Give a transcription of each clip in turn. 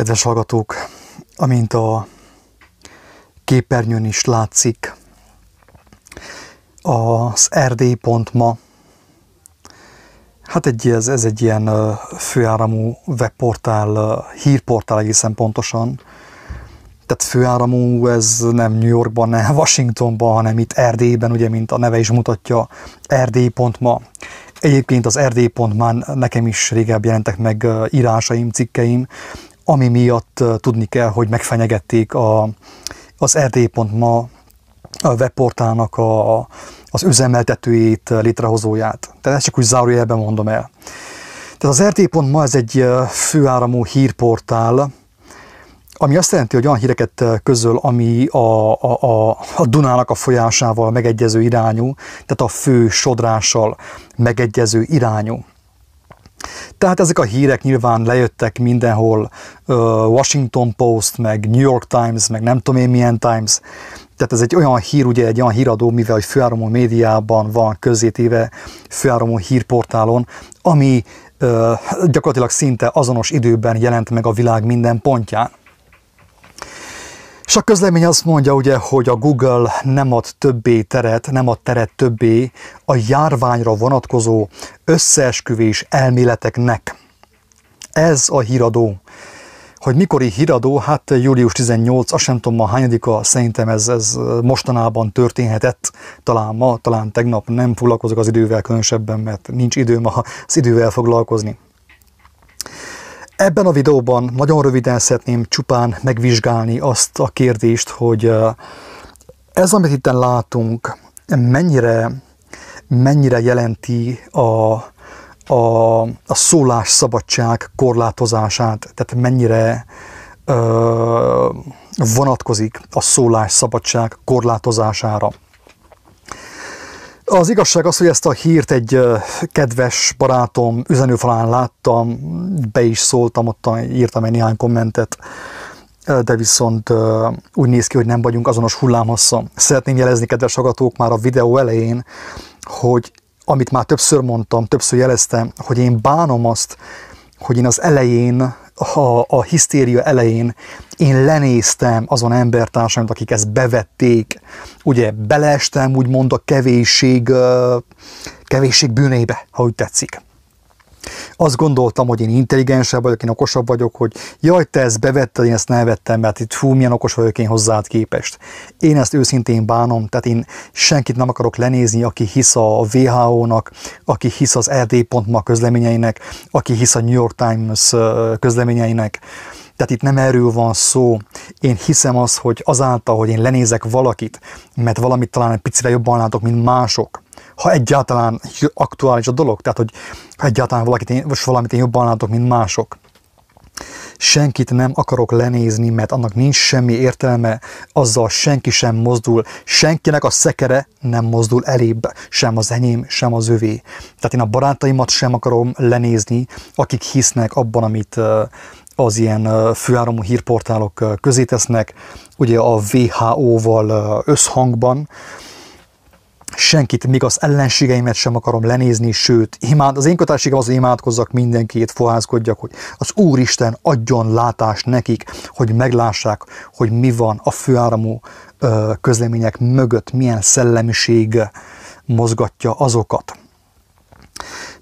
Kedves hallgatók, amint a képernyőn is látszik, az erdély.ma, hát egy, ez, ez egy ilyen főáramú webportál, hírportál egészen pontosan, tehát főáramú, ez nem New Yorkban, nem Washingtonban, hanem itt Erdélyben, ugye, mint a neve is mutatja, erdély.ma. Egyébként az erdély.ma nekem is régebb jelentek meg írásaim, cikkeim, ami miatt tudni kell, hogy megfenyegették a, az erdély.ma a webportálnak a, az üzemeltetőjét, létrehozóját. Tehát ezt csak úgy zárójelben mondom el. Tehát az erdély.ma ez egy főáramú hírportál, ami azt jelenti, hogy olyan híreket közöl, ami a, a, a Dunának a folyásával megegyező irányú, tehát a fő sodrással megegyező irányú. Tehát ezek a hírek nyilván lejöttek mindenhol, Washington Post, meg New York Times, meg nem tudom én milyen Times. Tehát ez egy olyan hír, ugye egy olyan híradó, mivel hogy főáramú médiában van közzétéve főáramú hírportálon, ami gyakorlatilag szinte azonos időben jelent meg a világ minden pontján. És a közlemény azt mondja ugye, hogy a Google nem ad többé teret, nem ad teret többé a járványra vonatkozó összeesküvés elméleteknek. Ez a híradó. Hogy mikori híradó, hát július 18, azt sem tudom ma hányadika, szerintem ez, ez mostanában történhetett, talán ma, talán tegnap nem foglalkozok az idővel különösebben, mert nincs időm az idővel foglalkozni. Ebben a videóban nagyon röviden szeretném csupán megvizsgálni azt a kérdést, hogy ez, amit itt látunk, mennyire, mennyire jelenti a, a, a szólásszabadság korlátozását, tehát mennyire ö, vonatkozik a szólásszabadság korlátozására. Az igazság az, hogy ezt a hírt egy kedves barátom üzenőfalán láttam, be is szóltam, ott írtam egy néhány kommentet, de viszont úgy néz ki, hogy nem vagyunk azonos hullámhosszon. Szeretném jelezni, kedves hallgatók, már a videó elején, hogy amit már többször mondtam, többször jeleztem, hogy én bánom azt, hogy én az elején a, a hisztéria elején én lenéztem azon embertársaimat, akik ezt bevették, ugye beleestem úgymond a kevésség, kevésség bűnébe, ha úgy tetszik. Azt gondoltam, hogy én intelligensebb vagyok, én okosabb vagyok, hogy jaj, te ezt bevetted, én ezt nem vettem, mert itt fú, milyen okos vagyok én hozzád képest. Én ezt őszintén bánom, tehát én senkit nem akarok lenézni, aki hisz a WHO-nak, aki hisz az RD.ma közleményeinek, aki hisz a New York Times közleményeinek. Tehát itt nem erről van szó. Én hiszem azt, hogy azáltal, hogy én lenézek valakit, mert valamit talán egy picire jobban látok, mint mások, ha egyáltalán aktuális a dolog, tehát hogy ha egyáltalán valakit én, most valamit én jobban látok, mint mások. Senkit nem akarok lenézni, mert annak nincs semmi értelme, azzal senki sem mozdul, senkinek a szekere nem mozdul elébb, sem az enyém, sem az övé. Tehát én a barátaimat sem akarom lenézni, akik hisznek abban, amit az ilyen főáramú hírportálok közé tesznek, ugye a WHO-val összhangban, senkit, még az ellenségeimet sem akarom lenézni, sőt, imád, az én kötelességem az, hogy imádkozzak mindenkit, foházkodjak, hogy az Úristen adjon látást nekik, hogy meglássák, hogy mi van a főáramú közlemények mögött, milyen szellemiség mozgatja azokat.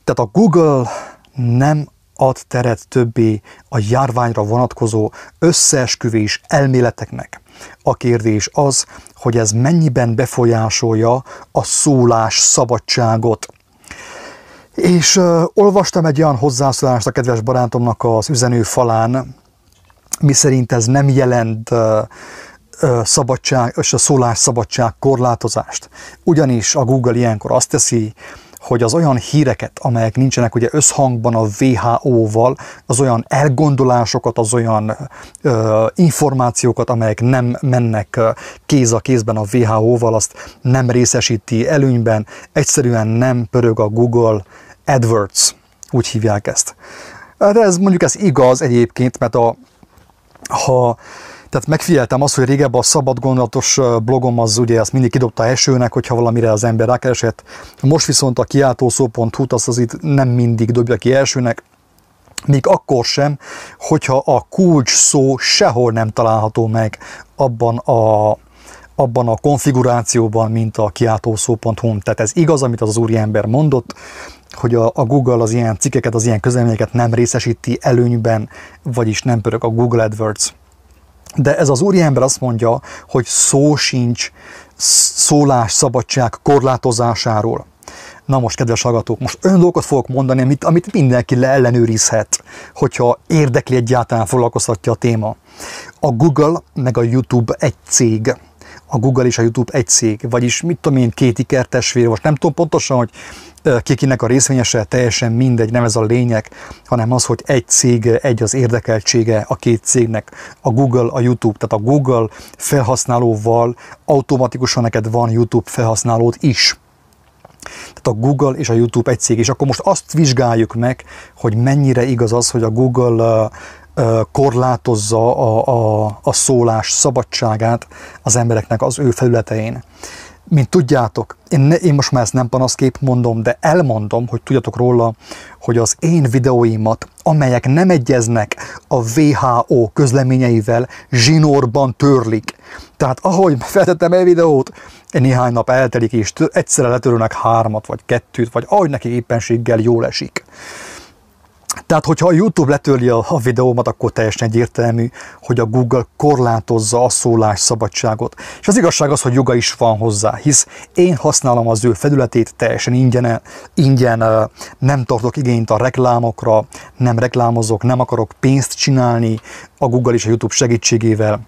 Tehát a Google nem ad teret többé a járványra vonatkozó összeesküvés elméleteknek. A kérdés az, hogy ez mennyiben befolyásolja a szólás szabadságot. És uh, olvastam egy olyan hozzászólást a kedves barátomnak az üzenő falán, miszerint ez nem jelent uh, szabadság és a szólásszabadság korlátozást. Ugyanis a Google ilyenkor azt teszi, hogy az olyan híreket, amelyek nincsenek ugye összhangban a WHO-val, az olyan elgondolásokat, az olyan ö, információkat, amelyek nem mennek kéz a kézben a WHO-val, azt nem részesíti előnyben, egyszerűen nem pörög a Google AdWords, úgy hívják ezt. De hát ez mondjuk ez igaz egyébként, mert a, ha tehát megfigyeltem azt, hogy régebben a szabad gondolatos blogom az ugye azt mindig kidobta esőnek, hogyha valamire az ember rákeresett. Most viszont a kiáltószó.hu-t azt az itt nem mindig dobja ki elsőnek. még akkor sem, hogyha a kulcs szó sehol nem található meg abban a, abban a konfigurációban, mint a kiáltószó.hu. Tehát ez igaz, amit az, az úriember mondott, hogy a, a Google az ilyen cikkeket, az ilyen közelményeket nem részesíti előnyben, vagyis nem pörög a Google AdWords. De ez az úriember azt mondja, hogy szó sincs szólás szabadság korlátozásáról. Na most, kedves hallgatók, most olyan dolgokat fogok mondani, amit, amit mindenki leellenőrizhet, hogyha érdekli egyáltalán foglalkoztatja a téma. A Google meg a YouTube egy cég. A Google és a YouTube egy cég, vagyis mit tudom én, két ikertesvér, most nem tudom pontosan, hogy kikinek a részvényese, teljesen mindegy, nem ez a lényeg, hanem az, hogy egy cég, egy az érdekeltsége a két cégnek, a Google, a YouTube, tehát a Google felhasználóval automatikusan neked van YouTube felhasználód is. Tehát a Google és a YouTube egy cég, és akkor most azt vizsgáljuk meg, hogy mennyire igaz az, hogy a Google korlátozza a, a, a szólás szabadságát az embereknek az ő felületein. Mint tudjátok, én, ne, én most már ezt nem panaszkép mondom, de elmondom, hogy tudjatok róla, hogy az én videóimat, amelyek nem egyeznek a WHO közleményeivel, zsinórban törlik. Tehát ahogy feltettem egy videót, néhány nap eltelik, és egyszerre letörölnek hármat, vagy kettőt, vagy ahogy neki éppenséggel jól esik. Tehát, hogyha a YouTube letörli a, videómat, akkor teljesen egyértelmű, hogy a Google korlátozza a szólás szabadságot. És az igazság az, hogy joga is van hozzá, hisz én használom az ő felületét teljesen ingyen, ingyen nem tartok igényt a reklámokra, nem reklámozok, nem akarok pénzt csinálni a Google és a YouTube segítségével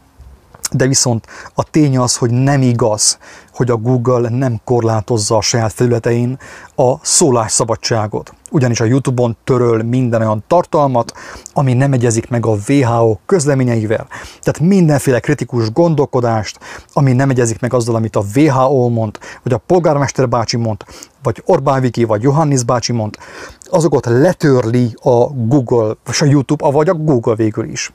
de viszont a tény az, hogy nem igaz, hogy a Google nem korlátozza a saját felületein a szólásszabadságot. Ugyanis a YouTube-on töröl minden olyan tartalmat, ami nem egyezik meg a WHO közleményeivel. Tehát mindenféle kritikus gondolkodást, ami nem egyezik meg azzal, amit a WHO mond, vagy a polgármester bácsi mond, vagy Orbán Viki, vagy Johannes bácsi mond, azokat letörli a Google, vagy a YouTube, vagy a Google végül is.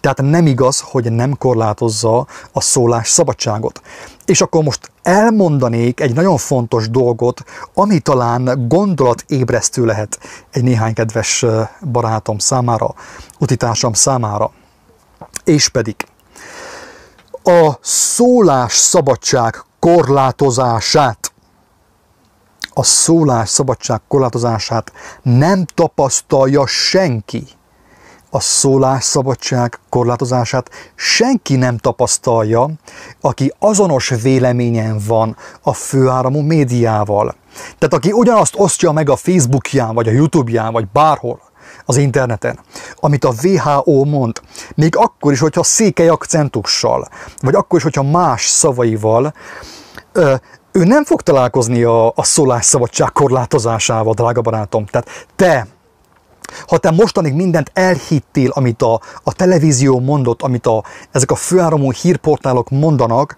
Tehát nem igaz, hogy nem korlátozza a szólás szabadságot. És akkor most elmondanék egy nagyon fontos dolgot, ami talán gondolatébresztő lehet egy néhány kedves barátom számára, utitársam számára. És pedig a szólás szabadság korlátozását a szólás szabadság korlátozását nem tapasztalja senki a szólásszabadság korlátozását senki nem tapasztalja, aki azonos véleményen van a főáramú médiával. Tehát aki ugyanazt osztja meg a Facebookján, vagy a YouTube-ján, vagy bárhol az interneten, amit a WHO mond, még akkor is, hogyha székely akcentussal, vagy akkor is, hogyha más szavaival, ő nem fog találkozni a, a szólásszabadság korlátozásával, drága barátom. Tehát te, ha te mostanig mindent elhittél, amit a, a televízió mondott, amit a, ezek a főáramú hírportálok mondanak,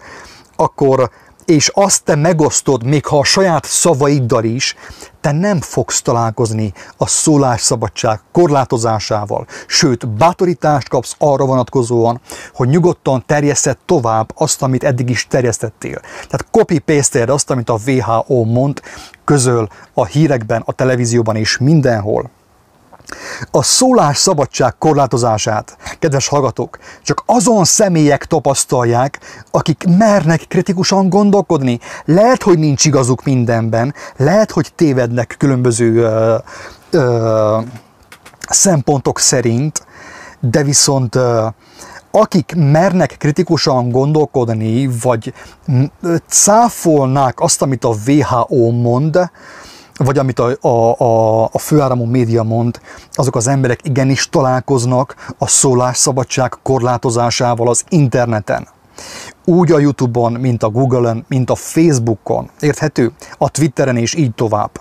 akkor és azt te megosztod, még ha a saját szavaiddal is, te nem fogsz találkozni a szólásszabadság korlátozásával, sőt, bátorítást kapsz arra vonatkozóan, hogy nyugodtan terjeszted tovább azt, amit eddig is terjesztettél. Tehát copy paste azt, amit a WHO mond, közöl a hírekben, a televízióban és mindenhol. A szólás szabadság korlátozását, kedves hallgatók, csak azon személyek tapasztalják, akik mernek kritikusan gondolkodni. Lehet, hogy nincs igazuk mindenben, lehet, hogy tévednek különböző ö, ö, szempontok szerint, de viszont ö, akik mernek kritikusan gondolkodni, vagy cáfolnák azt, amit a WHO mond, vagy amit a, a, a, a főáramú média mond, azok az emberek igenis találkoznak a szólásszabadság korlátozásával az interneten. Úgy a Youtube-on, mint a Google-on, mint a Facebookon. Érthető? A Twitteren és így tovább.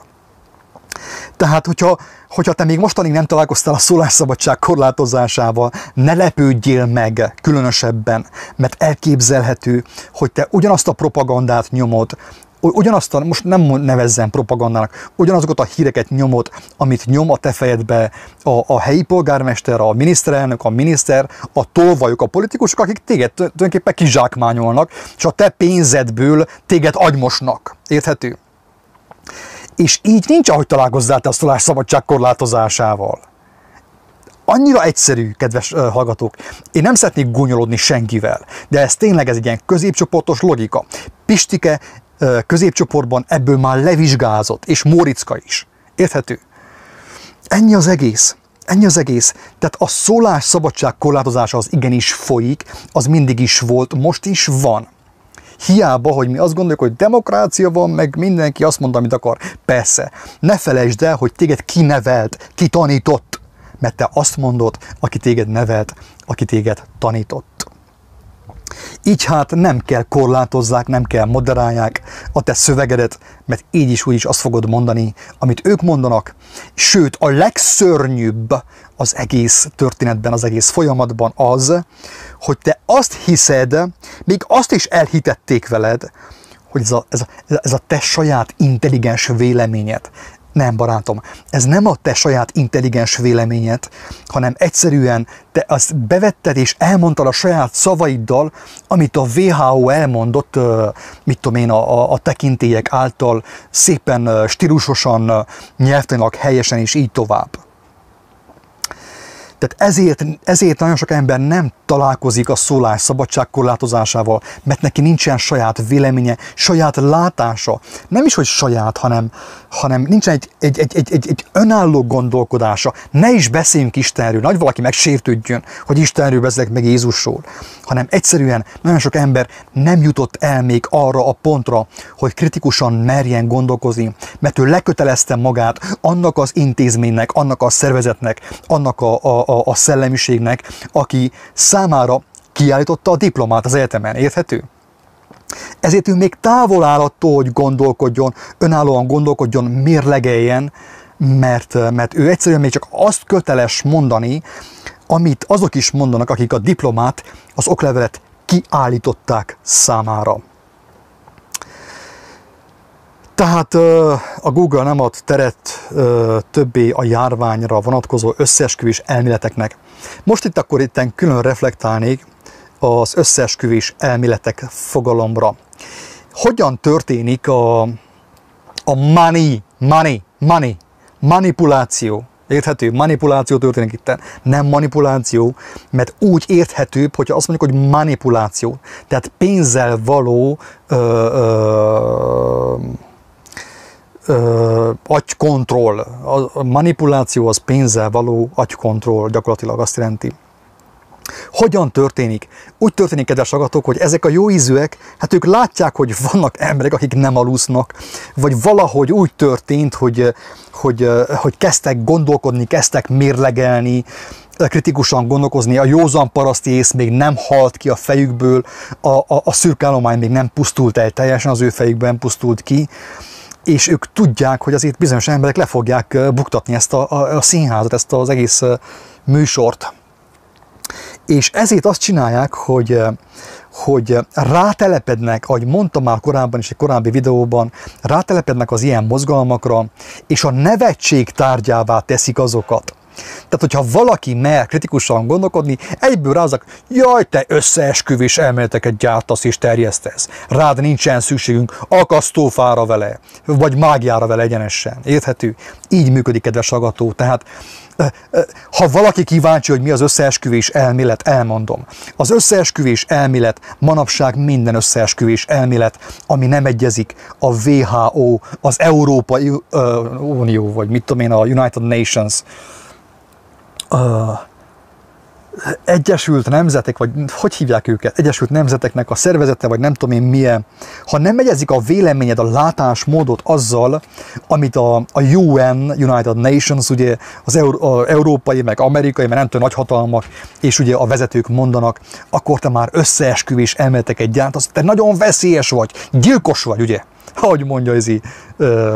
Tehát, hogyha, hogyha te még mostanig nem találkoztál a szólásszabadság korlátozásával, ne lepődjél meg különösebben, mert elképzelhető, hogy te ugyanazt a propagandát nyomod, ugyanazt a, most nem nevezzem propagandának, ugyanazokat a híreket nyomod, amit nyom a te fejedbe a, a helyi polgármester, a miniszterelnök, a miniszter, a tolvajok, a politikusok, akik téged tulajdonképpen kizsákmányolnak, és a te pénzedből téged agymosnak. Érthető? És így nincs, ahogy találkozzál te a szabadság korlátozásával. annyira egyszerű, kedves hallgatók. Én nem szeretnék gúnyolódni senkivel, de ez tényleg ez egy ilyen középcsoportos logika. Pistike középcsoportban ebből már levizsgázott, és Móriczka is. Érthető? Ennyi az egész. Ennyi az egész. Tehát a szólás szabadság korlátozása az igenis folyik, az mindig is volt, most is van. Hiába, hogy mi azt gondoljuk, hogy demokrácia van, meg mindenki azt mondta, amit akar. Persze, ne felejtsd el, hogy téged kinevelt, kitanított, mert te azt mondod, aki téged nevelt, aki téged tanított. Így hát nem kell korlátozzák, nem kell moderálják a te szövegedet, mert így is úgy is azt fogod mondani, amit ők mondanak. Sőt, a legszörnyűbb az egész történetben, az egész folyamatban az, hogy te azt hiszed, még azt is elhitették veled, hogy ez a, ez, a, ez a te saját intelligens véleményed, nem, barátom, ez nem a te saját intelligens véleményed, hanem egyszerűen te azt bevetted és elmondtad a saját szavaiddal, amit a WHO elmondott, mit tudom én, a, a tekintélyek által szépen stílusosan, nyelvtanilag helyesen és így tovább. Tehát ezért, ezért nagyon sok ember nem találkozik a szólás szabadság korlátozásával, mert neki nincsen saját véleménye, saját látása. Nem is, hogy saját, hanem, hanem nincsen egy, egy, egy, egy, egy, egy önálló gondolkodása. Ne is beszéljünk Istenről, nagy valaki megsértődjön, hogy Istenről beszélek meg Jézusról, hanem egyszerűen nagyon sok ember nem jutott el még arra a pontra, hogy kritikusan merjen gondolkozni, mert ő lekötelezte magát annak az intézménynek, annak a szervezetnek, annak a, a, a, a szellemiségnek, aki számára kiállította a diplomát az egyetemen. Érthető? Ezért ő még távol áll attól, hogy gondolkodjon, önállóan gondolkodjon, mérlegeljen, mert, mert ő egyszerűen még csak azt köteles mondani, amit azok is mondanak, akik a diplomát, az oklevelet kiállították számára. Tehát a Google nem ad teret többé a járványra vonatkozó összeesküvés elméleteknek. Most itt akkor itt külön reflektálnék az összeesküvés elméletek fogalomra. Hogyan történik a, a money, money, money, manipuláció? Érthető? Manipuláció történik itt. Nem manipuláció, mert úgy érthetőbb, hogyha azt mondjuk, hogy manipuláció. Tehát pénzzel való ö, ö, ö, agykontroll. A manipuláció az pénzzel való agykontroll, gyakorlatilag azt jelenti. Hogyan történik? Úgy történik, kedves agatok, hogy ezek a jó ízűek, hát ők látják, hogy vannak emberek, akik nem alusznak, vagy valahogy úgy történt, hogy, hogy, hogy kezdtek gondolkodni, kezdtek mérlegelni, kritikusan gondolkozni, a józan paraszti ész még nem halt ki a fejükből, a, a, a szürkállomány még nem pusztult el teljesen, az ő fejükben pusztult ki, és ők tudják, hogy azért bizonyos emberek le fogják buktatni ezt a, a, a színházat, ezt az egész műsort. És ezért azt csinálják, hogy, hogy rátelepednek, ahogy mondtam már korábban is egy korábbi videóban, rátelepednek az ilyen mozgalmakra, és a nevetség tárgyává teszik azokat. Tehát, hogyha valaki mer kritikusan gondolkodni, egyből rázak, jaj, te összeesküvés elméleteket gyártasz és terjesztesz. Rád nincsen szükségünk akasztófára vele, vagy mágiára vele egyenesen. Érthető? Így működik, kedves hallgató. Tehát ha valaki kíváncsi, hogy mi az összeesküvés elmélet, elmondom. Az összeesküvés elmélet manapság minden összeesküvés elmélet, ami nem egyezik a WHO, az Európai Unió, vagy mit tudom én, a United Nations, Egyesült Nemzetek, vagy hogy hívják őket, Egyesült Nemzeteknek a szervezete, vagy nem tudom én milyen, ha nem megyezik a véleményed, a látásmódot azzal, amit a, a UN, United Nations, ugye az Euró, a európai, meg amerikai, meg nem tudom, nagyhatalmak, és ugye a vezetők mondanak, akkor te már összeesküvés elméleteket gyártasz, te nagyon veszélyes vagy, gyilkos vagy, ugye? Ahogy mondja ez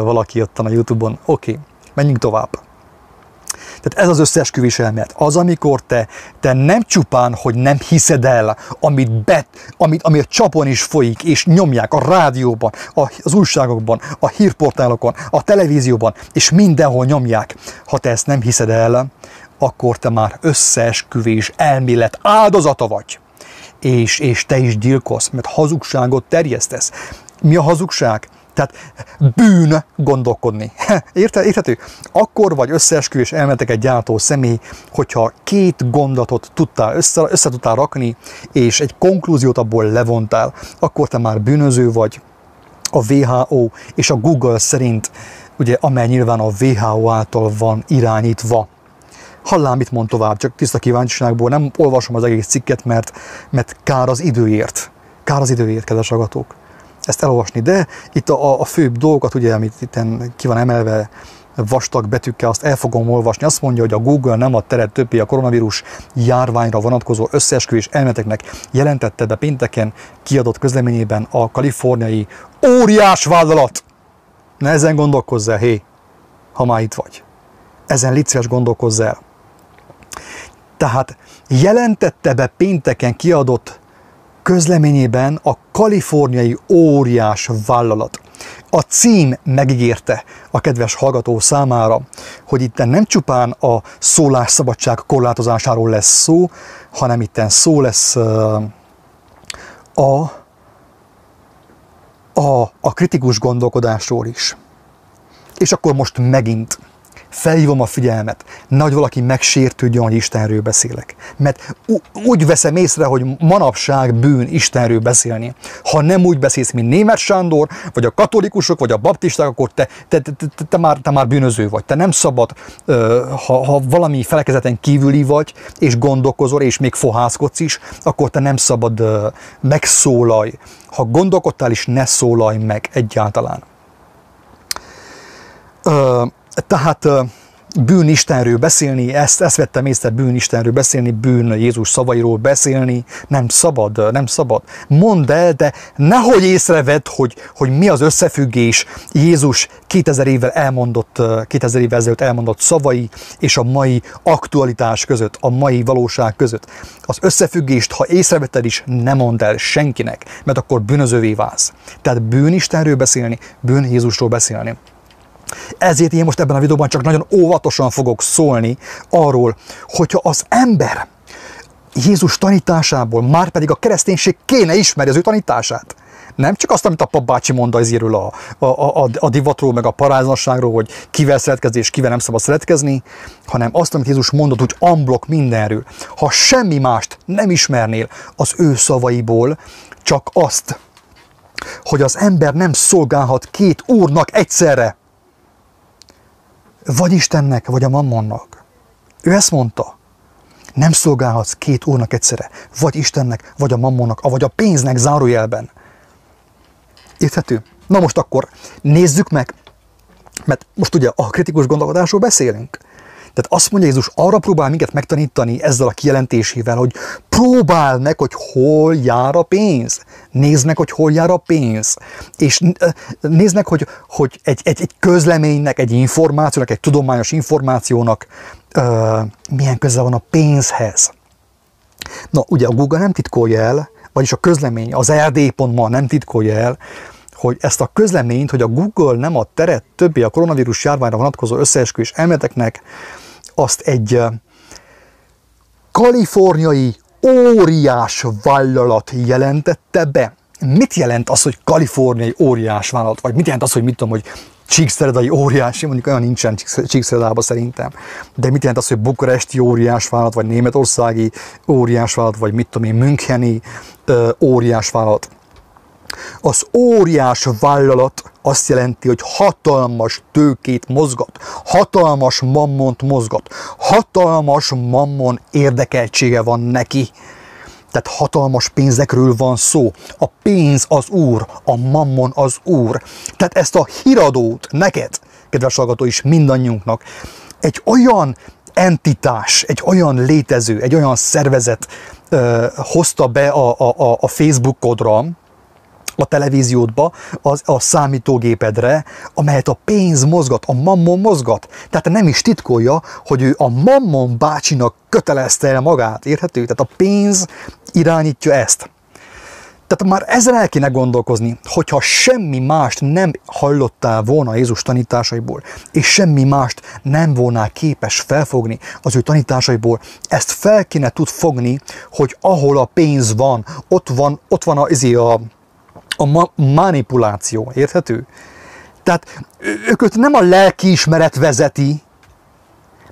valaki ott a Youtube-on. Oké, okay, menjünk tovább. Tehát ez az összeesküvés elmélet. Az, amikor te, te nem csupán, hogy nem hiszed el, amit, bet, amit, ami a csapon is folyik, és nyomják a rádióban, a, az újságokban, a hírportálokon, a televízióban, és mindenhol nyomják. Ha te ezt nem hiszed el, akkor te már összeesküvés elmélet áldozata vagy. És, és te is gyilkolsz, mert hazugságot terjesztesz. Mi a hazugság? Tehát bűn gondolkodni. Érte, érthető? Akkor vagy összeesküvés elméleteket gyártó személy, hogyha két gondatot tudtál össze, össze tudtál rakni, és egy konklúziót abból levontál, akkor te már bűnöző vagy. A WHO és a Google szerint, ugye, amely nyilván a WHO által van irányítva, Hallám, mit mond tovább, csak tiszta kíváncsiságból nem olvasom az egész cikket, mert, mert kár az időért. Kár az időért, kedves agatók ezt elolvasni. De itt a, a főbb dolgokat, ugye, amit itt ki van emelve vastag betűkkel, azt el fogom olvasni. Azt mondja, hogy a Google nem ad teret többé a koronavírus járványra vonatkozó összeesküvés elméleteknek jelentette be pénteken kiadott közleményében a kaliforniai óriás vállalat. Ne ezen gondolkozz el, hé, ha már itt vagy. Ezen licces gondolkozz el. Tehát jelentette be pénteken kiadott közleményében a kaliforniai óriás vállalat. A cím megígérte a kedves hallgató számára, hogy itt nem csupán a szólásszabadság korlátozásáról lesz szó, hanem itt szó lesz a, a, a kritikus gondolkodásról is. És akkor most megint felhívom a figyelmet, nagy valaki megsértődjön, hogy Istenről beszélek. Mert úgy veszem észre, hogy manapság bűn Istenről beszélni. Ha nem úgy beszélsz, mint német Sándor, vagy a katolikusok, vagy a baptisták, akkor te, te, te, te, te, már, te már bűnöző vagy. Te nem szabad, ha, ha valami felekezeten kívüli vagy, és gondolkozol, és még fohászkodsz is, akkor te nem szabad megszólalj. Ha gondolkodtál is, ne szólalj meg egyáltalán. Tehát bűn Istenről beszélni, ezt, ezt vettem észre, bűn Istenről beszélni, bűn Jézus szavairól beszélni, nem szabad, nem szabad. Mondd el, de nehogy észrevedd, hogy, hogy mi az összefüggés Jézus 2000 évvel elmondott, 2000 évvel ezelőtt elmondott szavai és a mai aktualitás között, a mai valóság között. Az összefüggést, ha észrevetted is, nem mondd el senkinek, mert akkor bűnözővé válsz. Tehát bűn Istenről beszélni, bűn Jézusról beszélni. Ezért én most ebben a videóban csak nagyon óvatosan fogok szólni arról, hogyha az ember Jézus tanításából, már pedig a kereszténység kéne ismeri az ő tanítását. Nem csak azt, amit a papbácsi mond az a, a, a, a divatról, meg a paráznasságról, hogy kivel szeretkezni és kivel nem szabad szeretkezni, hanem azt, amit Jézus mondott, hogy amblok mindenről. Ha semmi mást nem ismernél az ő szavaiból, csak azt, hogy az ember nem szolgálhat két úrnak egyszerre, vagy Istennek, vagy a mammonnak. Ő ezt mondta. Nem szolgálhatsz két úrnak egyszerre. Vagy Istennek, vagy a mammonnak, vagy a pénznek zárójelben. Érthető? Na most akkor nézzük meg, mert most ugye a kritikus gondolkodásról beszélünk. Tehát azt mondja Jézus, arra próbál minket megtanítani ezzel a kijelentésével, hogy próbál meg, hogy hol jár a pénz. Nézd meg, hogy hol jár a pénz. És nézd meg, hogy, hogy egy, egy, egy közleménynek, egy információnak, egy tudományos információnak uh, milyen köze van a pénzhez. Na, ugye a Google nem titkolja el, vagyis a közlemény, az ld.ma nem titkolja el, hogy ezt a közleményt, hogy a Google nem ad teret többé a koronavírus járványra vonatkozó összeesküvés elméleteknek, azt egy kaliforniai óriás vállalat jelentette be. Mit jelent az, hogy kaliforniai óriás vállalat? Vagy mit jelent az, hogy mit tudom, hogy Csíkszeredai óriási, mondjuk olyan nincsen Csíkszeredában szerintem. De mit jelent az, hogy bukaresti óriás vállalat, vagy németországi óriás vállalat, vagy mit tudom én, Müncheni óriás vállalat? Az óriás vállalat azt jelenti, hogy hatalmas tőkét mozgat, hatalmas mammont mozgat, hatalmas mammon érdekeltsége van neki. Tehát hatalmas pénzekről van szó. A pénz az úr, a mammon az úr. Tehát ezt a híradót neked, kedves hallgató is, mindannyiunknak, egy olyan entitás, egy olyan létező, egy olyan szervezet ö, hozta be a, a, a Facebookodra, a televíziódba, az, a számítógépedre, amelyet a pénz mozgat, a mammon mozgat. Tehát nem is titkolja, hogy ő a mammon bácsinak kötelezte el magát, érthető? Tehát a pénz irányítja ezt. Tehát már ezen el kéne gondolkozni, hogyha semmi mást nem hallottál volna Jézus tanításaiból, és semmi mást nem volnál képes felfogni az ő tanításaiból, ezt fel kéne tud fogni, hogy ahol a pénz van, ott van, ott van a, a a ma- manipuláció, érthető? Tehát őket nem a lelkiismeret vezeti,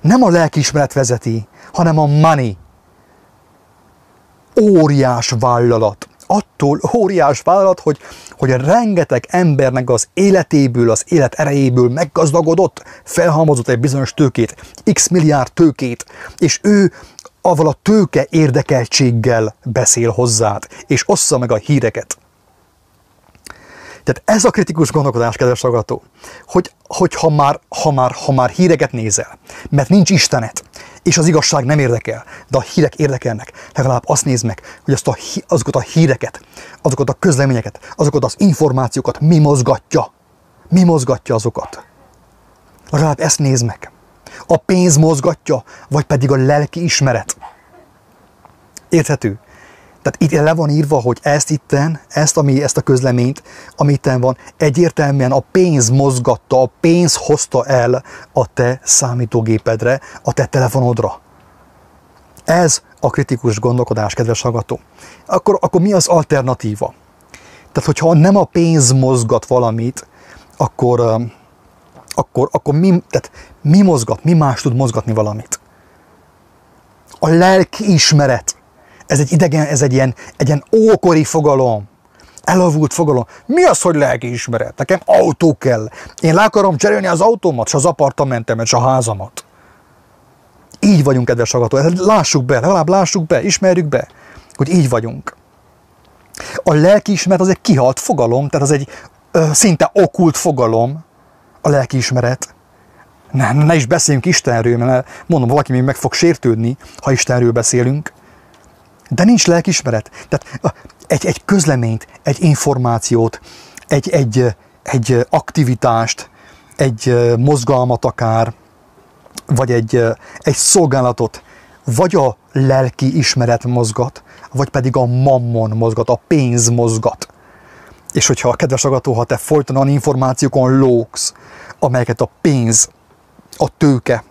nem a lelkiismeret vezeti, hanem a money. Óriás vállalat. Attól óriás vállalat, hogy, hogy a rengeteg embernek az életéből, az élet erejéből meggazdagodott, felhalmozott egy bizonyos tőkét, x milliárd tőkét, és ő avval a tőke érdekeltséggel beszél hozzád, és ossza meg a híreket. Tehát ez a kritikus gondolkodás, kedves hallgató, hogy, hogy ha, már, ha, már, ha már híreket nézel, mert nincs Istenet, és az igazság nem érdekel, de a hírek érdekelnek, legalább azt nézd meg, hogy azt a, azokat a híreket, azokat a közleményeket, azokat az információkat mi mozgatja. Mi mozgatja azokat. Legalább ezt nézd meg. A pénz mozgatja, vagy pedig a lelki ismeret. Érthető? Tehát itt le van írva, hogy ezt itten, ezt, ami, ezt a közleményt, ami itten van, egyértelműen a pénz mozgatta, a pénz hozta el a te számítógépedre, a te telefonodra. Ez a kritikus gondolkodás, kedves hallgató. Akkor, akkor mi az alternatíva? Tehát, hogyha nem a pénz mozgat valamit, akkor, akkor, akkor mi, tehát mi mozgat, mi más tud mozgatni valamit? A lelki ismeret ez egy idegen, ez egy ilyen, egy ilyen ókori fogalom. Elavult fogalom. Mi az, hogy lelki ismeret? Nekem autó kell. Én le akarom cserélni az autómat, és az apartamentemet, és a házamat. Így vagyunk, kedves hallgató. Lássuk be, legalább lássuk be, ismerjük be, hogy így vagyunk. A lelkiismeret az egy kihalt fogalom, tehát az egy ö, szinte okult fogalom, a lelkiismeret. Ne, ne is beszéljünk Istenről, mert mondom, valaki még meg fog sértődni, ha Istenről beszélünk de nincs lelkismeret. Tehát egy, egy közleményt, egy információt, egy, egy, egy aktivitást, egy mozgalmat akár, vagy egy, egy szolgálatot, vagy a lelki ismeret mozgat, vagy pedig a mammon mozgat, a pénz mozgat. És hogyha a kedves agató, ha te folyton információkon lógsz, amelyeket a pénz, a tőke,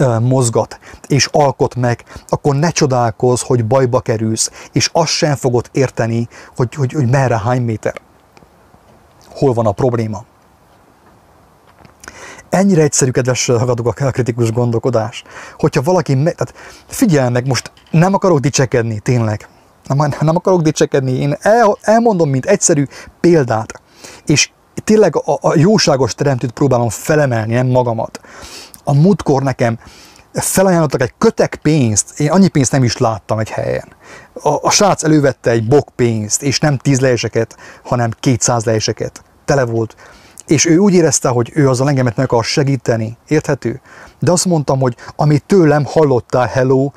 mozgat és alkot meg, akkor ne csodálkozz, hogy bajba kerülsz, és azt sem fogod érteni, hogy, hogy, hogy merre hány méter. Hol van a probléma. Ennyire egyszerű, kedves hallgatók, a kritikus gondolkodás. Hogyha valaki, me, tehát figyelj meg, most nem akarok dicsekedni, tényleg. Nem, nem akarok dicsekedni, én el, elmondom, mint egyszerű példát, és tényleg a, a jóságos teremtőt próbálom felemelni, nem magamat a múltkor nekem felajánlottak egy kötek pénzt, én annyi pénzt nem is láttam egy helyen. A, a srác elővette egy bok pénzt, és nem 10 lejseket, hanem 200 lejseket. Tele volt. És ő úgy érezte, hogy ő azzal engemet meg akar segíteni. Érthető? De azt mondtam, hogy amit tőlem hallottál, hello,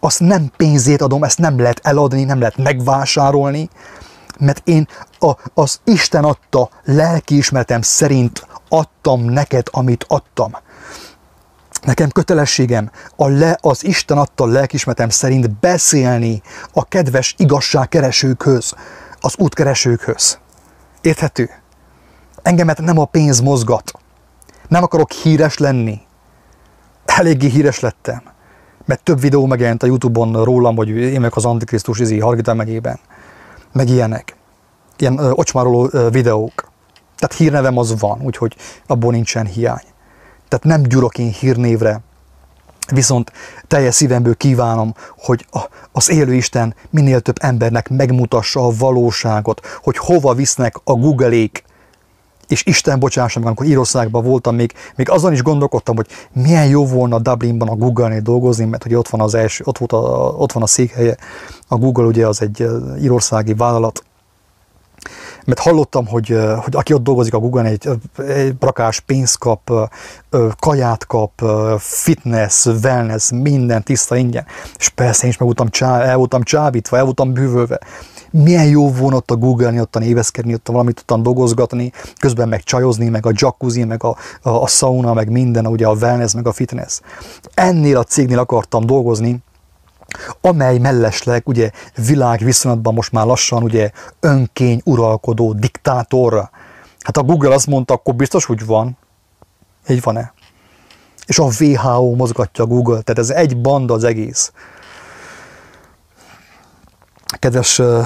azt nem pénzét adom, ezt nem lehet eladni, nem lehet megvásárolni, mert én a, az Isten adta lelkiismeretem szerint adtam neked, amit adtam. Nekem kötelességem a le, az Isten adta lelkismetem szerint beszélni a kedves igazságkeresőkhöz, az útkeresőkhöz. Érthető? Engemet nem a pénz mozgat. Nem akarok híres lenni. Eléggé híres lettem. Mert több videó megjelent a Youtube-on rólam, hogy én meg az Antikrisztus izi Hargita megyében. Meg ilyenek. Ilyen ö, ocsmároló ö, videók. Tehát hírnevem az van, úgyhogy abból nincsen hiány tehát nem gyurok én hírnévre, viszont teljes szívemből kívánom, hogy az élő Isten minél több embernek megmutassa a valóságot, hogy hova visznek a Google-ék, és Isten bocsássa meg, amikor Írországban voltam, még, még azon is gondolkodtam, hogy milyen jó volna Dublinban a Google-nél dolgozni, mert hogy ott van az első, ott, volt a, ott van a székhelye. A Google ugye az egy írországi vállalat, mert hallottam, hogy, hogy aki ott dolgozik a Google, egy, egy rakás pénzt kap, kaját kap, fitness, wellness, minden tiszta ingyen. És persze én is meg voltam csá, el voltam csábítva, el voltam bűvölve. Milyen jó volna ott a Google-ni, ottan éveszkedni, ott valamit ottan dolgozgatni, közben meg csajozni, meg a jacuzzi, meg a, a, a sauna, meg minden, ugye a wellness, meg a fitness. Ennél a cégnél akartam dolgozni, amely mellesleg ugye világviszonylatban most már lassan ugye önkény uralkodó diktátor. Hát a Google azt mondta, akkor biztos, hogy van. Így van-e? És a WHO mozgatja a Google, tehát ez egy banda az egész. Kedves uh,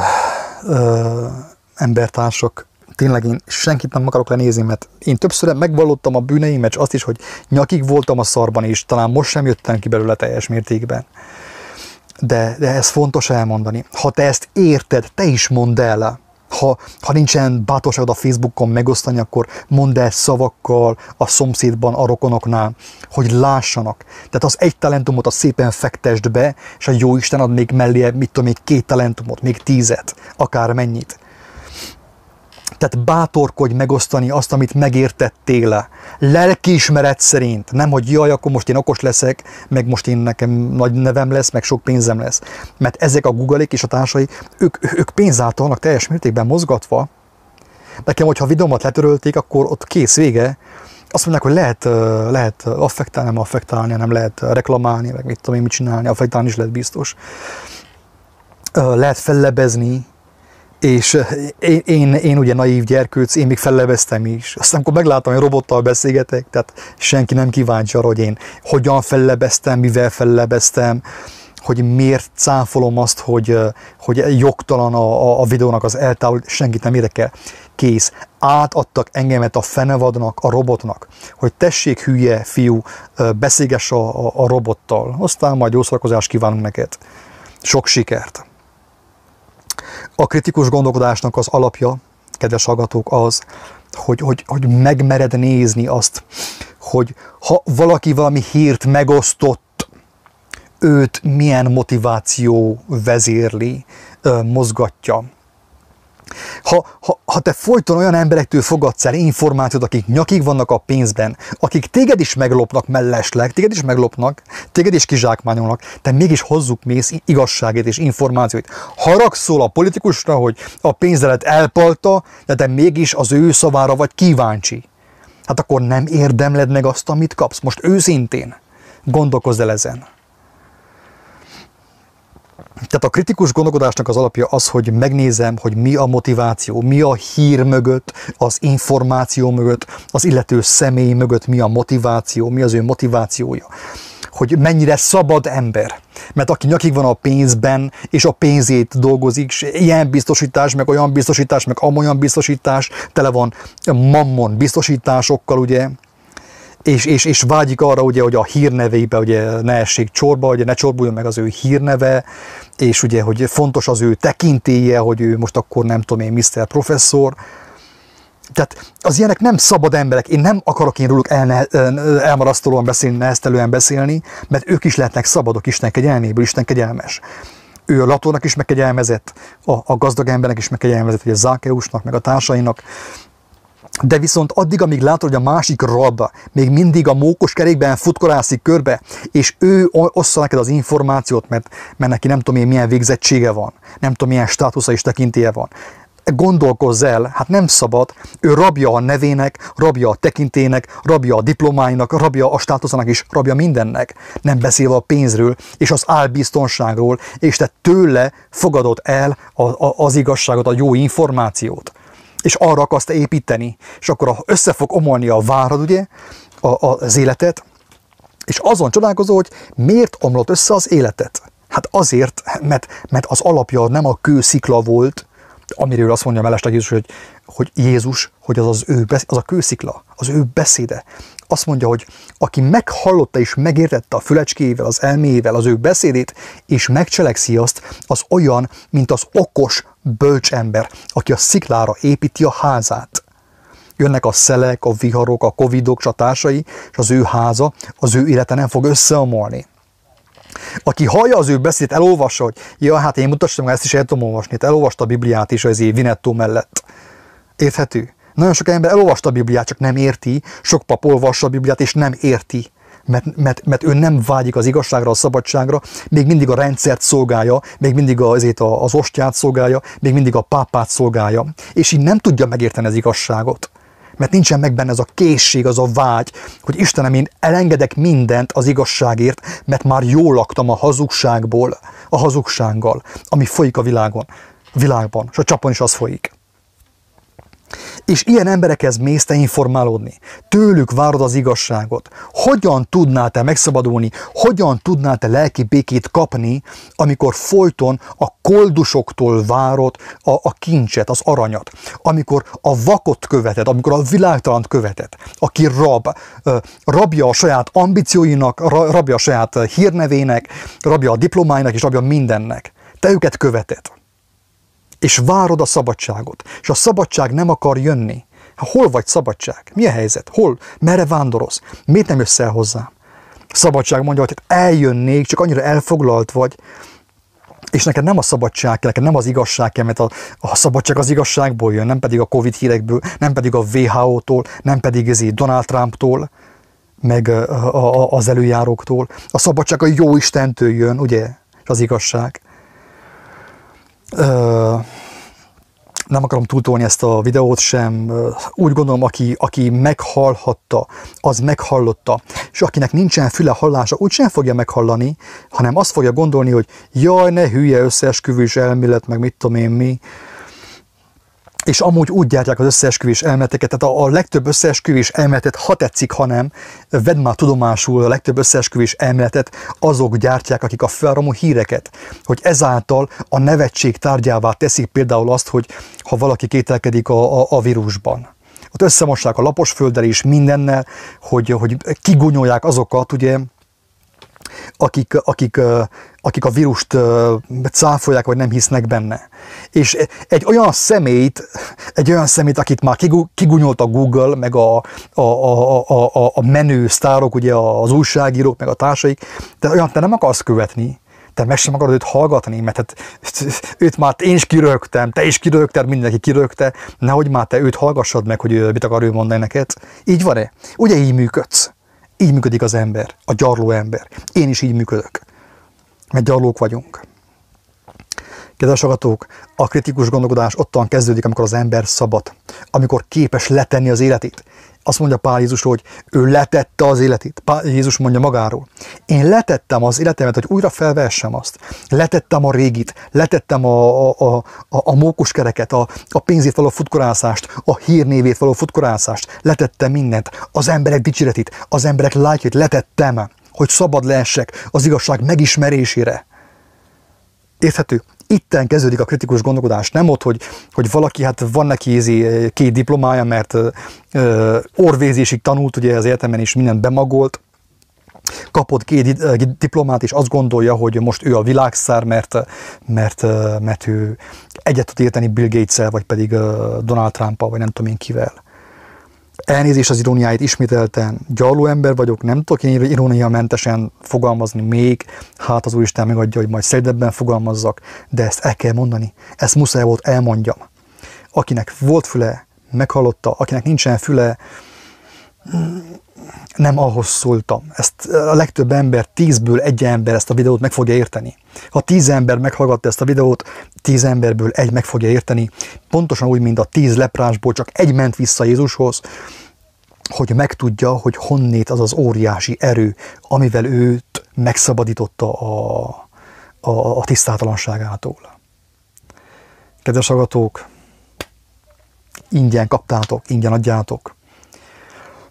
uh, embertársak, tényleg én senkit nem akarok lenézni, mert én többször megvallottam a bűneimet, és azt is, hogy nyakig voltam a szarban, és talán most sem jöttem ki belőle teljes mértékben. De, de ez fontos elmondani. Ha te ezt érted, te is mondd el. Ha, ha nincsen bátorságod a Facebookon megosztani, akkor mondd el szavakkal a szomszédban, a rokonoknál, hogy lássanak. Tehát az egy talentumot a szépen fektesd be, és a jó Isten ad még mellé, mit tudom, még két talentumot, még tízet, akár mennyit. Tehát bátorkodj megosztani azt, amit megértettél. Lelkiismeret szerint. Nem, hogy jaj, akkor most én okos leszek, meg most én nekem nagy nevem lesz, meg sok pénzem lesz. Mert ezek a google és a társai, ők, ők pénzáltal vannak teljes mértékben mozgatva. Nekem, hogyha videómat letörölték, akkor ott kész vége. Azt mondják, hogy lehet, lehet affektálni, nem affektálni, nem lehet reklamálni, meg mit tudom én mit csinálni, affektálni is lehet biztos. Lehet fellebezni, és eh, én, én, én ugye naív gyerkőc, én még felleveztem is. Aztán amikor megláttam, hogy robottal beszélgetek, tehát senki nem kíváncsi arra, hogy én hogyan fellebeztem, mivel fellebeztem, hogy miért cáfolom azt, hogy, eh, hogy jogtalan a, a, a videónak az eltávol, senkit nem érdekel. Kész. Átadtak engemet a fenevadnak, a robotnak, hogy tessék hülye fiú, eh, beszélgess a, a, a robottal. Aztán majd jó kívánunk neked. Sok sikert! A kritikus gondolkodásnak az alapja, kedves hallgatók, az, hogy, hogy, hogy megmered nézni azt, hogy ha valaki valami hírt megosztott, őt milyen motiváció vezérli, mozgatja. Ha, ha, ha te folyton olyan emberektől fogadsz el információt, akik nyakig vannak a pénzben, akik téged is meglopnak mellesleg, téged is meglopnak, téged is kizsákmányolnak, te mégis hozzuk mész igazságét és információt. Haragszol a politikusra, hogy a pénzelet elpalta, de te mégis az ő szavára vagy kíváncsi. Hát akkor nem érdemled meg azt, amit kapsz. Most őszintén gondolkozz el ezen. Tehát a kritikus gondolkodásnak az alapja az, hogy megnézem, hogy mi a motiváció, mi a hír mögött, az információ mögött, az illető személy mögött mi a motiváció, mi az ő motivációja hogy mennyire szabad ember. Mert aki nyakig van a pénzben, és a pénzét dolgozik, és ilyen biztosítás, meg olyan biztosítás, meg amolyan biztosítás, tele van mammon biztosításokkal, ugye, és, és, és vágyik arra, ugye, hogy a hírneveibe ugye, ne essék csorba, hogy ne csorbuljon meg az ő hírneve, és ugye, hogy fontos az ő tekintélye, hogy ő most akkor nem tudom én, Mr. Professzor, tehát az ilyenek nem szabad emberek, én nem akarok én róluk el, elmarasztolóan beszélni, neheztelően beszélni, mert ők is lehetnek szabadok Isten kegyelméből, Isten kegyelmes. Ő a Latónak is megkegyelmezett, a, a gazdag embernek is megkegyelmezett, ugye Zákeusnak, meg a társainak, de viszont addig, amíg látod, hogy a másik rab még mindig a mókos kerékben futkorászik körbe, és ő ossza neked az információt, mert, mert neki nem tudom én milyen végzettsége van, nem tudom milyen státusza és tekintélye van, gondolkozz el, hát nem szabad, ő rabja a nevének, rabja a tekintének, rabja a diplomáinak, rabja a státuszának is, rabja mindennek, nem beszélve a pénzről és az álbiztonságról, és te tőle fogadod el az igazságot, a jó információt és arra akarsz te építeni, és akkor össze fog omolni a várad, ugye, a, a, az életet, és azon csodálkozó, hogy miért omlott össze az életet. Hát azért, mert, mert az alapja nem a kőszikla volt, amiről azt mondja Melestek Jézus, hogy, hogy Jézus, hogy az, az, ő, az a kőszikla, az ő beszéde. Azt mondja, hogy aki meghallotta és megértette a fülecskével, az elmével az ő beszédét, és megcselekszi azt, az olyan, mint az okos, bölcs ember, aki a sziklára építi a házát. Jönnek a szelek, a viharok, a covidok, a társai, és az ő háza, az ő élete nem fog összeomolni. Aki hallja az ő beszédét, elolvassa, hogy ja, hát én mutassam, ezt is el tudom olvasni. Hát elolvasta a Bibliát is az Vinettó mellett. Érthető? Nagyon sok ember elolvasta a Bibliát, csak nem érti. Sok pap olvassa a Bibliát, és nem érti. Mert, mert, mert ő nem vágyik az igazságra, a szabadságra, még mindig a rendszert szolgálja, még mindig azért az ostját szolgálja, még mindig a pápát szolgálja, és így nem tudja megérteni az igazságot mert nincsen meg benne az a készség, az a vágy, hogy Istenem, én elengedek mindent az igazságért, mert már jól laktam a hazugságból, a hazugsággal, ami folyik a világon, világban, és a csapon is az folyik. És ilyen emberekhez mész te informálódni. Tőlük várod az igazságot. Hogyan tudnál te megszabadulni, hogyan tudnál te lelki békét kapni, amikor folyton a koldusoktól várod a, a kincset, az aranyat. Amikor a vakot követed, amikor a világtalant követed, aki rab, rabja a saját ambícióinak, rabja a saját hírnevének, rabja a diplomáinak és rabja mindennek. Te őket követed és várod a szabadságot, és a szabadság nem akar jönni. Ha hol vagy szabadság? Mi a helyzet? Hol? Merre vándorolsz? Miért nem jössz el hozzám? Szabadság mondja, hogy hát eljönnék, csak annyira elfoglalt vagy, és neked nem a szabadság kell, neked nem az igazság kell, mert a, a szabadság az igazságból jön, nem pedig a Covid hírekből, nem pedig a WHO-tól, nem pedig ezért Donald Trump-tól, meg a, a, az előjáróktól. A szabadság a jó Istentől jön, ugye? És az igazság nem akarom túltolni ezt a videót sem, úgy gondolom, aki, aki meghallhatta, az meghallotta, és akinek nincsen füle hallása, úgy sem fogja meghallani, hanem azt fogja gondolni, hogy jaj, ne hülye összeesküvős elmélet, meg mit tudom én mi, és amúgy úgy gyártják az összeesküvés elméleteket, tehát a, a legtöbb összeesküvés elméletet, ha tetszik, ha nem, vedd már tudomásul a legtöbb összeesküvés elméletet, azok gyártják, akik a felramú híreket, hogy ezáltal a nevetség tárgyává teszik például azt, hogy ha valaki kételkedik a, a, a vírusban. Ott összemossák a lapos földdel és mindennel, hogy, hogy kigunyolják azokat, ugye, akik, akik, akik a vírust cáfolják, vagy nem hisznek benne. És egy olyan szemét, egy olyan szemét, akit már kigunyolta Google, meg a, a, a, a, a menő sztárok, ugye az újságírók, meg a társaik, de olyan te nem akarsz követni, te meg sem akarod őt hallgatni, mert hát, őt már én is kirögtem, te is kirögted, mindenki kirögte, nehogy már te őt hallgassad meg, hogy mit akar ő mondani neked. Így van-e? Ugye így működsz? Így működik az ember, a gyarló ember. Én is így működök, mert gyarlók vagyunk. Kedves agatók, a kritikus gondolkodás ottan kezdődik, amikor az ember szabad, amikor képes letenni az életét. Azt mondja Pál Jézus, hogy ő letette az életét. Pál Jézus mondja magáról. Én letettem az életemet, hogy újra felvessem azt. Letettem a régit, letettem a, a, a, a mókuskereket, a, a pénzét való futkorászást, a hírnévét való futkorászást. Letettem mindent. Az emberek dicséretét, az emberek lájkét letettem, hogy szabad lehessek az igazság megismerésére. Érthető? Itten kezdődik a kritikus gondolkodás, nem ott, hogy, hogy valaki, hát van neki ézi két diplomája, mert uh, orvézésig tanult, ugye az egyetemen is mindent bemagolt, kapott két diplomát, és azt gondolja, hogy most ő a világszár, mert, mert, mert ő egyet tud érteni Bill gates vagy pedig Donald trump vagy nem tudom én kivel. Elnézés az iróniáit ismételten, gyarló ember vagyok, nem tudok én iróniamentesen fogalmazni még, hát az Úristen megadja, hogy majd szedebben fogalmazzak, de ezt el kell mondani, ezt muszáj volt elmondjam. Akinek volt füle, meghallotta, akinek nincsen füle, nem ahhoz szóltam. Ezt a legtöbb ember, tízből egy ember ezt a videót meg fogja érteni. Ha tíz ember meghallgatta ezt a videót, tíz emberből egy meg fogja érteni. Pontosan úgy, mint a tíz leprásból csak egy ment vissza Jézushoz, hogy megtudja, hogy honnét az az óriási erő, amivel őt megszabadította a, a, a tisztátalanságától. Kedves hallgatók, ingyen kaptátok, ingyen adjátok.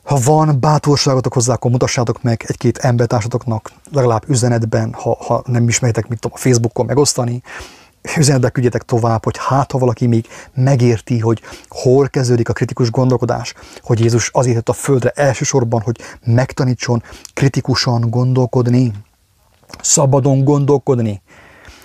Ha van bátorságotok hozzá, akkor mutassátok meg egy-két embertársatoknak, legalább üzenetben, ha, ha nem ismeritek, mit tudom, a Facebookon megosztani, üzenetbe küldjetek tovább, hogy hát ha valaki még megérti, hogy hol kezdődik a kritikus gondolkodás, hogy Jézus azért jött a földre elsősorban, hogy megtanítson kritikusan gondolkodni, szabadon gondolkodni,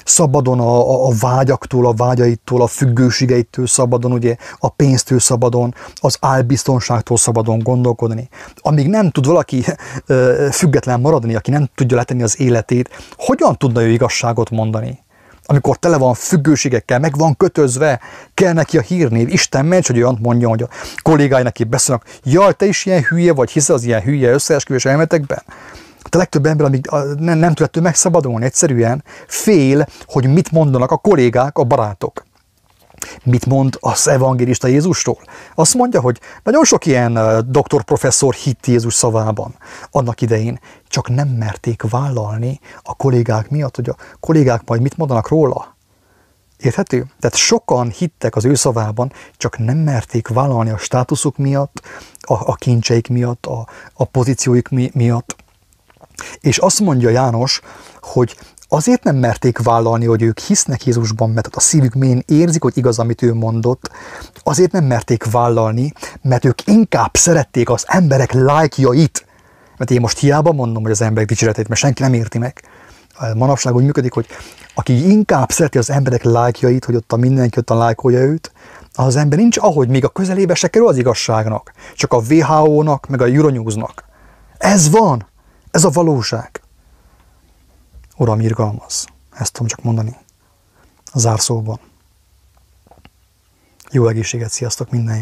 szabadon a, a, a vágyaktól, a vágyaitól, a függőségeitől szabadon, ugye a pénztől szabadon, az álbiztonságtól szabadon gondolkodni. Amíg nem tud valaki ö, független maradni, aki nem tudja letenni az életét, hogyan tudna ő igazságot mondani? amikor tele van függőségekkel, meg van kötözve, kell neki a hírnév. Isten ments, hogy olyan mondja, hogy a kollégái neki beszélnek, jaj, te is ilyen hülye vagy, hiszel az ilyen hülye összeesküvés elmetekben? A legtöbb ember, amíg nem, nem tudott megszabadulni, egyszerűen fél, hogy mit mondanak a kollégák, a barátok. Mit mond az evangélista Jézusról? Azt mondja, hogy nagyon sok ilyen doktor professzor hitt Jézus szavában annak idején, csak nem merték vállalni a kollégák miatt, hogy a kollégák majd mit mondanak róla. Érthető? Tehát sokan hittek az ő szavában, csak nem merték vállalni a státuszuk miatt, a, a kincseik miatt, a, a pozícióik mi, miatt. És azt mondja János, hogy azért nem merték vállalni, hogy ők hisznek Jézusban, mert a szívük mélyén érzik, hogy igaz, amit ő mondott, azért nem merték vállalni, mert ők inkább szerették az emberek lájkjait, mert én most hiába mondom, hogy az emberek dicséretét, mert senki nem érti meg. Manapság úgy működik, hogy aki inkább szereti az emberek lájkjait, hogy ott a mindenki ott a lájkolja őt, az ember nincs ahogy még a közelébe se kerül az igazságnak, csak a WHO-nak, meg a Euronews-nak. Ez van, ez a valóság. Uram, irgalmaz. Ezt tudom csak mondani. A zárszóban. Jó egészséget, sziasztok minden